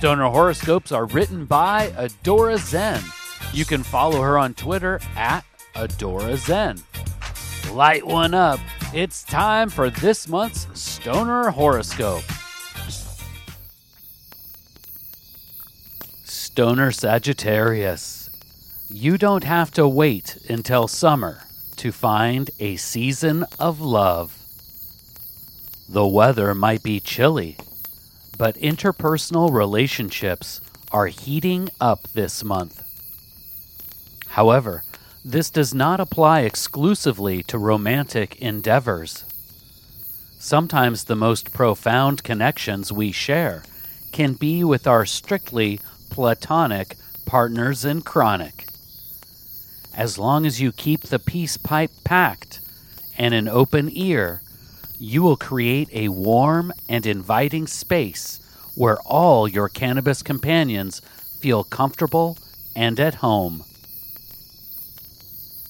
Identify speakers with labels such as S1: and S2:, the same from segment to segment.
S1: Stoner horoscopes are written by Adora Zen. You can follow her on Twitter at Adora Zen. Light one up. It's time for this month's Stoner horoscope. Stoner Sagittarius. You don't have to wait until summer to find a season of love. The weather might be chilly, but interpersonal relationships are heating up this month. However, this does not apply exclusively to romantic endeavors. Sometimes the most profound connections we share can be with our strictly platonic partners in chronic. As long as you keep the peace pipe packed and an open ear, you will create a warm and inviting space where all your cannabis companions feel comfortable and at home.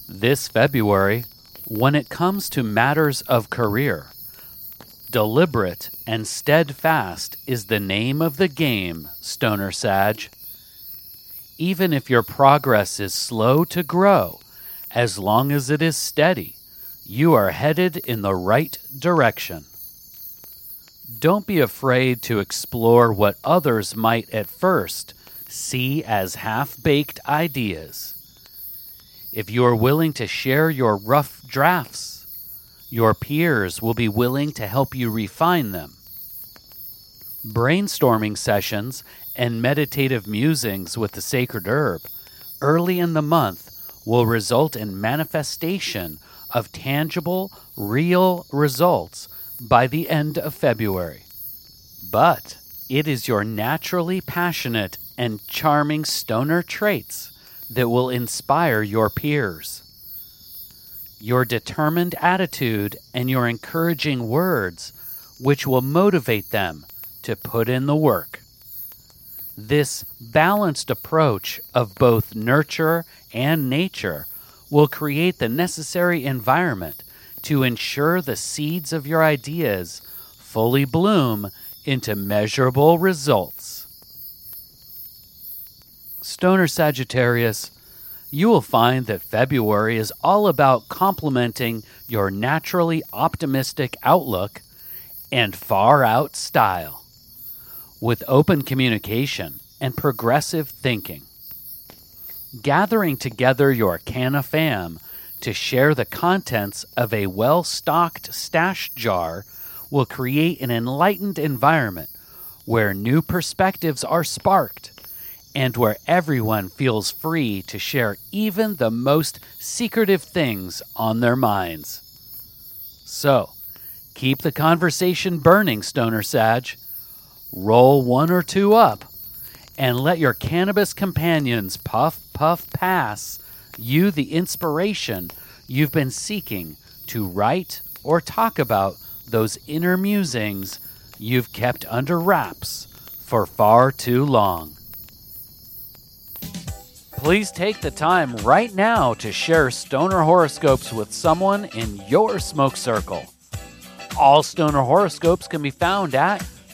S1: This February, when it comes to matters of career, deliberate and steadfast is the name of the game, Stoner Sag. Even if your progress is slow to grow, as long as it is steady, you are headed in the right direction. Don't be afraid to explore what others might at first see as half baked ideas. If you are willing to share your rough drafts, your peers will be willing to help you refine them. Brainstorming sessions and meditative musings with the sacred herb early in the month will result in manifestation of tangible, real results by the end of February. But it is your naturally passionate and charming stoner traits that will inspire your peers. Your determined attitude and your encouraging words, which will motivate them to put in the work. This balanced approach of both nurture and nature will create the necessary environment to ensure the seeds of your ideas fully bloom into measurable results. Stoner Sagittarius, you will find that February is all about complementing your naturally optimistic outlook and far out style with open communication and progressive thinking. Gathering together your canna fam to share the contents of a well stocked stash jar will create an enlightened environment where new perspectives are sparked and where everyone feels free to share even the most secretive things on their minds. So, keep the conversation burning, Stoner Sag. Roll one or two up, and let your cannabis companions puff, puff, pass you the inspiration you've been seeking to write or talk about those inner musings you've kept under wraps for far too long. Please take the time right now to share stoner horoscopes with someone in your smoke circle. All stoner horoscopes can be found at